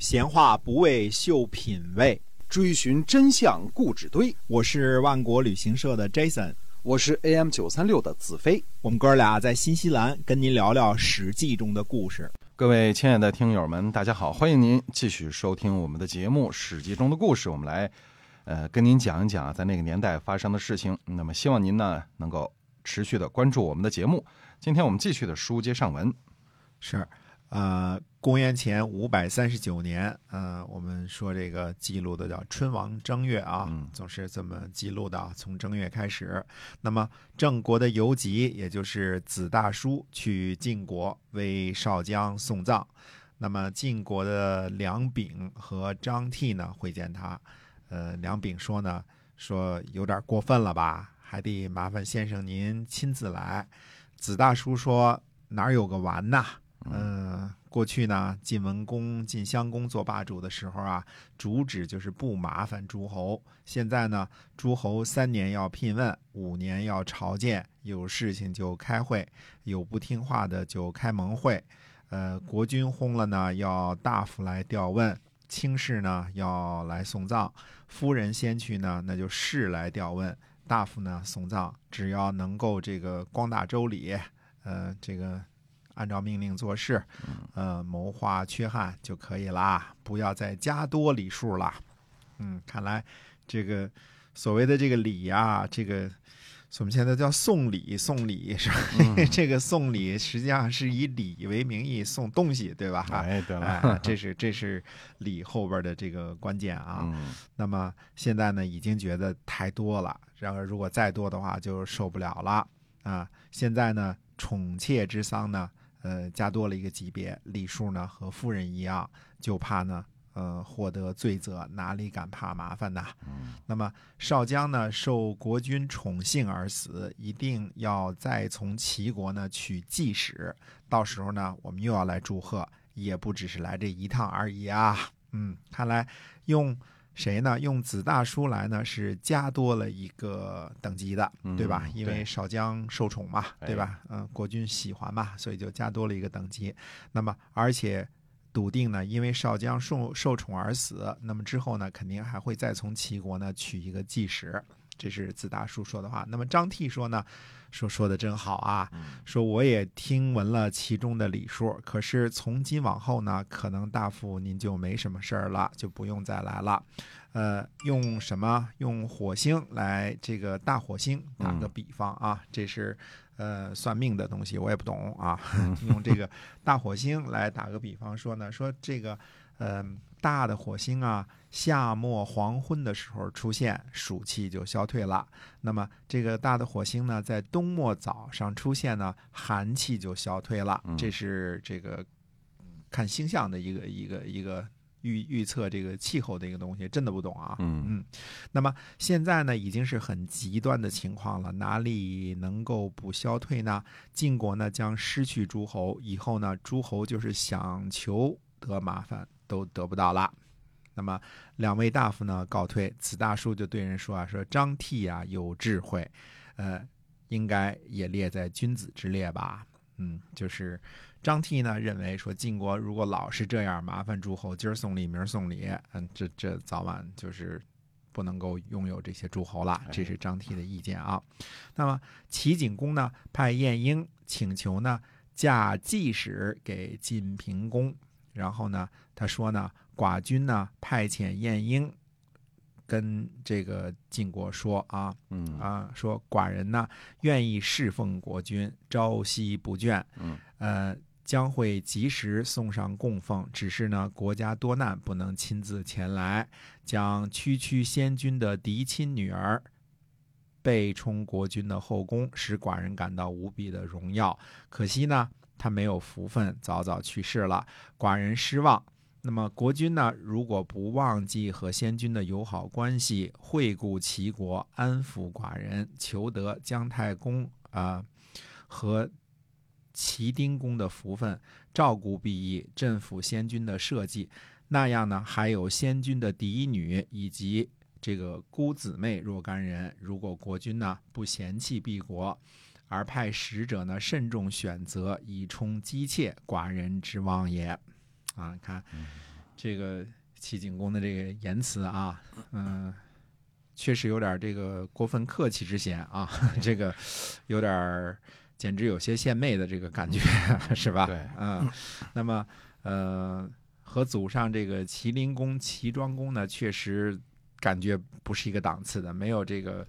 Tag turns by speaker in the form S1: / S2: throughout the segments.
S1: 闲话不为秀品味，
S2: 追寻真相故纸堆。
S1: 我是万国旅行社的 Jason，
S2: 我是 AM 九三六的子飞。
S1: 我们哥俩在新西兰跟您聊聊《史记》中的故事。
S3: 各位亲爱的听友们，大家好，欢迎您继续收听我们的节目《史记》中的故事。我们来，呃，跟您讲一讲在那个年代发生的事情。那么，希望您呢能够持续的关注我们的节目。今天我们继续的书接上文，
S1: 是。呃，公元前五百三十九年，呃，我们说这个记录的叫春王正月啊，总是这么记录的，从正月开始。那么郑国的游吉，也就是子大叔，去晋国为少将送葬。那么晋国的梁丙和张替呢会见他，呃，梁丙说呢，说有点过分了吧，还得麻烦先生您亲自来。子大叔说哪有个完呐？嗯，过去呢，晋文公、晋襄公做霸主的时候啊，主旨就是不麻烦诸侯。现在呢，诸侯三年要聘问，五年要朝见，有事情就开会，有不听话的就开盟会。呃，国君轰了呢，要大夫来调问；卿士呢，要来送葬；夫人先去呢，那就士来调问；大夫呢，送葬。只要能够这个光大周礼，呃，这个。按照命令做事，呃，谋划缺憾就可以啦，不要再加多礼数了。嗯，看来这个所谓的这个礼呀，这个我们现在叫送礼，送礼是吧？这个送礼实际上是以礼为名义送东西，对吧？
S3: 哎，对了，
S1: 这是这是礼后边的这个关键啊。那么现在呢，已经觉得太多了，然而如果再多的话就受不了了啊。现在呢，宠妾之丧呢。呃，加多了一个级别，礼数呢和夫人一样，就怕呢，呃，获得罪责，哪里敢怕麻烦呐？那么少将呢，受国君宠幸而死，一定要再从齐国呢取祭使，到时候呢，我们又要来祝贺，也不只是来这一趟而已啊。嗯，看来用。谁呢？用子大叔来呢，是加多了一个等级的，对吧？因为少将受宠嘛，对吧？嗯，国君喜欢嘛，所以就加多了一个等级。那么，而且笃定呢，因为少将受受宠而死，那么之后呢，肯定还会再从齐国呢取一个祭使。这是子大叔说的话。那么张替说呢？说说的真好啊！说我也听闻了其中的礼数，可是从今往后呢，可能大夫您就没什么事儿了，就不用再来了。呃，用什么？用火星来这个大火星打个比方啊，这是呃算命的东西，我也不懂啊。用这个大火星来打个比方说呢，说这个嗯。大的火星啊，夏末黄昏的时候出现，暑气就消退了。那么这个大的火星呢，在冬末早上出现呢，寒气就消退了。这是这个看星象的一个一个一个预预测这个气候的一个东西，真的不懂啊。
S3: 嗯
S1: 嗯。那么现在呢，已经是很极端的情况了，哪里能够不消退呢？晋国呢将失去诸侯，以后呢，诸侯就是想求得麻烦。都得不到了，那么两位大夫呢告退，此大叔就对人说啊，说张替啊有智慧，呃，应该也列在君子之列吧？嗯，就是张替呢认为说晋国如果老是这样麻烦诸侯，今儿送礼明儿送礼，嗯，这这早晚就是不能够拥有这些诸侯了，这是张替的意见啊。那么齐景公呢派晏婴请求呢嫁季使给晋平公。然后呢，他说呢，寡君呢派遣晏婴跟这个晋国说啊，
S3: 嗯
S1: 啊，说寡人呢愿意侍奉国君，朝夕不倦，
S3: 嗯，
S1: 呃，将会及时送上供奉。只是呢，国家多难，不能亲自前来。将区区先君的嫡亲女儿备充国君的后宫，使寡人感到无比的荣耀。可惜呢。他没有福分，早早去世了，寡人失望。那么国君呢？如果不忘记和先君的友好关系，惠顾齐国，安抚寡人，求得姜太公啊和齐丁公的福分，照顾毕义，镇抚先君的社稷，那样呢，还有先君的嫡女以及这个姑姊妹若干人。如果国君呢不嫌弃毕国。而派使者呢，慎重选择以充姬妾，寡人之望也。啊，你看这个齐景公的这个言辞啊，嗯，确实有点这个过分客气之嫌啊，这个有点儿简直有些献媚的这个感觉，是吧？
S3: 对
S1: 嗯，那么呃，和祖上这个麒麟公、齐庄公呢，确实感觉不是一个档次的，没有这个。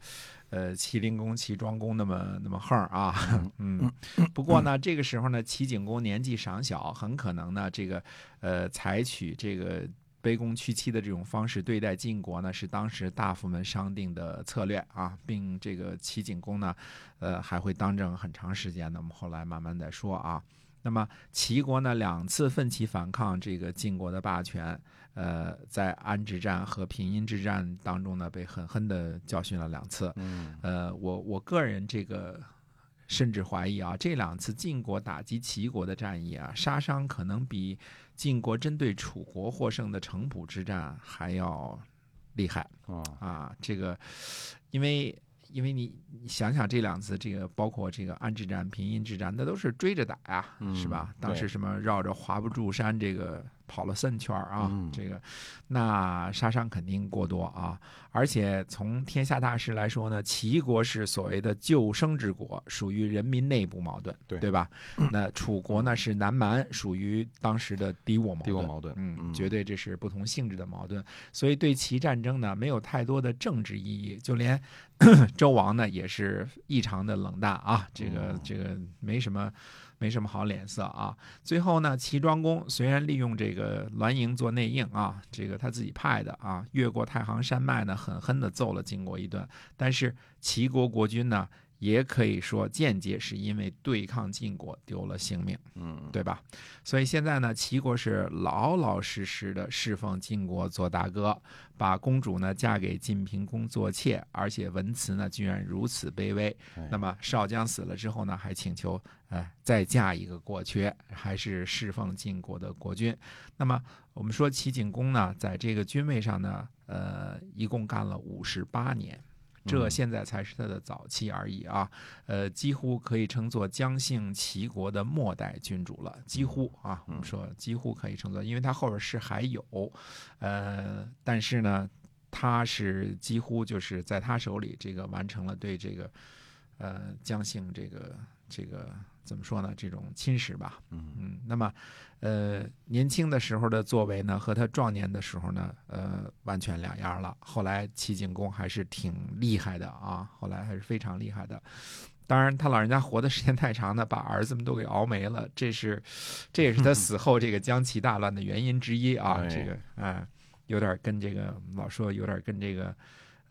S1: 呃，麒麟公、齐庄公那么那么横啊，嗯，不过呢，这个时候呢，齐景公年纪尚小，很可能呢，这个呃，采取这个卑躬屈膝的这种方式对待晋国呢，是当时大夫们商定的策略啊，并这个齐景公呢，呃，还会当政很长时间的，我们后来慢慢再说啊。那么齐国呢，两次奋起反抗这个晋国的霸权。呃，在安之战和平阴之战当中呢，被狠狠的教训了两次。
S3: 嗯，
S1: 呃，我我个人这个甚至怀疑啊，这两次晋国打击齐国的战役啊，杀伤可能比晋国针对楚国获胜的城濮之战还要厉害
S3: 啊
S1: 啊！这个，因为因为你你想想这两次，这个包括这个安置战、平阴之战，那都是追着打呀，是吧？当时什么绕着华不注山这个。跑了三圈啊，这个那杀伤肯定过多啊！而且从天下大势来说呢，齐国是所谓的救生之国，属于人民内部矛盾，
S3: 对
S1: 对吧？那楚国呢是南蛮，属于当时的敌我矛
S3: 敌我矛盾，
S1: 嗯，绝对这是不同性质的矛盾。所以对齐战争呢，没有太多的政治意义，就连 周王呢也是异常的冷淡啊，这个这个没什么。没什么好脸色啊！最后呢，齐庄公虽然利用这个栾盈做内应啊，这个他自己派的啊，越过太行山脉呢，狠狠地揍了晋国一顿。但是齐国国君呢？也可以说间接是因为对抗晋国丢了性命，
S3: 嗯，
S1: 对吧？所以现在呢，齐国是老老实实的侍奉晋国做大哥，把公主呢嫁给晋平公做妾，而且文辞呢居然如此卑微。那么少将死了之后呢，还请求哎再嫁一个过缺，还是侍奉晋国的国君。那么我们说齐景公呢，在这个君位上呢，呃，一共干了五十八年。这现在才是他的早期而已啊，呃，几乎可以称作姜姓齐国的末代君主了，几乎啊，我们说几乎可以称作，因为他后边是还有，呃，但是呢，他是几乎就是在他手里这个完成了对这个，呃，姜姓这个这个。怎么说呢？这种侵蚀吧，
S3: 嗯
S1: 嗯。那么，呃，年轻的时候的作为呢，和他壮年的时候呢，呃，完全两样了。后来齐景公还是挺厉害的啊，后来还是非常厉害的。当然，他老人家活的时间太长呢，把儿子们都给熬没了，这是，这也是他死后这个将齐大乱的原因之一啊。这个，哎，有点跟这个老说有点跟这个。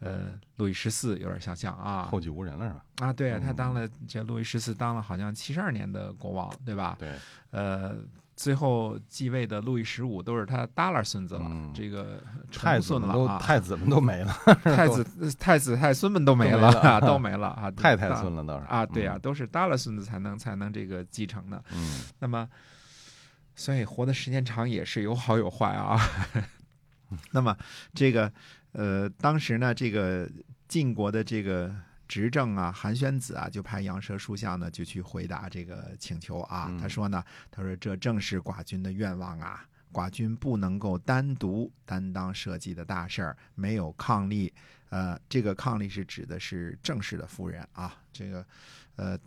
S1: 呃，路易十四有点像像啊，
S3: 后继无人了是吧？
S1: 啊，对他当了这路易十四当了好像七十二年的国王，对吧？
S3: 对，
S1: 呃，最后继位的路易十五都是他耷拉孙子了，这个
S3: 太
S1: 孙
S3: 了啊，太子们都没了，
S1: 太子太子太孙们都没了，都没了 啊，
S3: 太太孙了都是。
S1: 啊，对啊，都是耷拉孙子才能才能这个继承的，
S3: 嗯，
S1: 那么所以活的时间长也是有好有坏啊，那么这个。呃，当时呢，这个晋国的这个执政啊，韩宣子啊，就派杨舌书相呢，就去回答这个请求啊。他说呢，他说这正是寡君的愿望啊，寡君不能够单独担当社稷的大事儿，没有抗力。呃，这个抗力是指的是正式的夫人啊，这个，呃，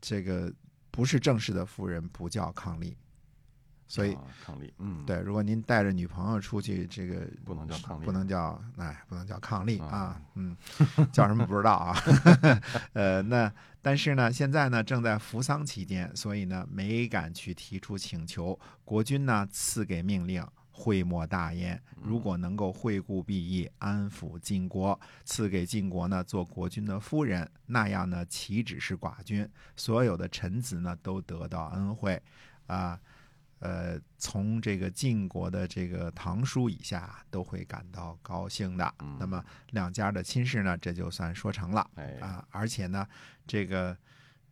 S1: 这个不是正式的夫人不叫抗力。所以
S3: 抗力，嗯，
S1: 对，如果您带着女朋友出去，这个
S3: 不能叫抗力，
S1: 不能叫，哎，不能叫抗力啊，嗯，叫什么不知道啊，呃，那但是呢，现在呢正在扶丧期间，所以呢没敢去提出请求。国君呢赐给命令，讳莫大焉。如果能够惠顾敝邑，安抚晋国，赐给晋国呢做国君的夫人，那样呢岂止是寡君，所有的臣子呢都得到恩惠，啊。呃，从这个晋国的这个堂叔以下都会感到高兴的。那么两家的亲事呢，这就算说成了。啊，而且呢，这个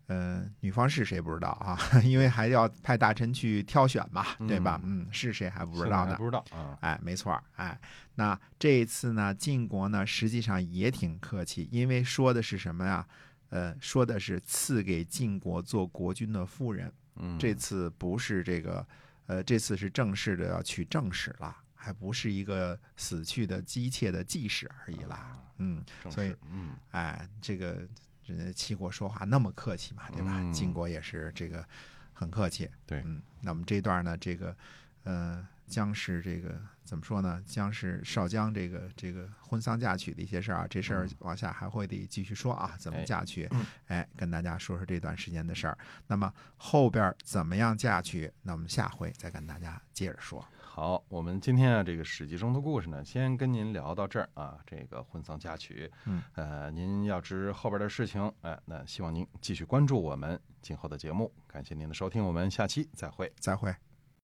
S1: 呃，女方是谁不知道啊？因为还要派大臣去挑选嘛，对吧？嗯，是谁还不知道呢？
S3: 不知道啊。
S1: 哎，没错哎，那这一次呢，晋国呢，实际上也挺客气，因为说的是什么呀？呃，说的是赐给晋国做国君的夫人。这次不是这个，呃，这次是正式的要取正史了还不是一个死去的机械的纪史而已啦。嗯，所以
S3: 是嗯
S1: 哎，这个这齐国说话那么客气嘛，对吧？
S3: 嗯
S1: 晋国也是这个很客气。
S3: 对
S1: 嗯，那么这段呢，这个呃，将是这个怎么说呢？将是少将这个这个婚丧嫁娶的一些事儿啊，这事儿往下还会得继续说啊，怎么嫁娶？
S3: 嗯
S1: 哎，跟大家说说这段时间的事儿。那么后边怎么样嫁娶？那我们下回再跟大家接着说。
S3: 好，我们今天啊，这个史记中的故事呢，先跟您聊到这儿啊。这个婚丧嫁娶，
S1: 嗯，
S3: 呃，您要知后边的事情，哎、那希望您继续关注我们今后的节目。感谢您的收听，我们下期再会。
S1: 再会。